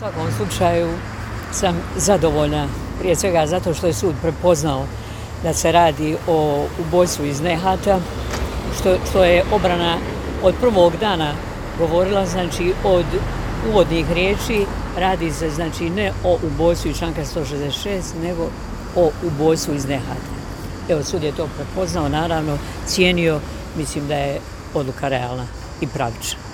svakom slučaju sam zadovoljna, prije svega zato što je sud prepoznao da se radi o ubojstvu iz Nehata, što, što je obrana od prvog dana govorila, znači od uvodnih riječi, radi se znači ne o ubojstvu iz članka 166, nego o ubojstvu iz Nehata. Evo, sud je to prepoznao, naravno, cijenio, mislim da je odluka realna i pravična.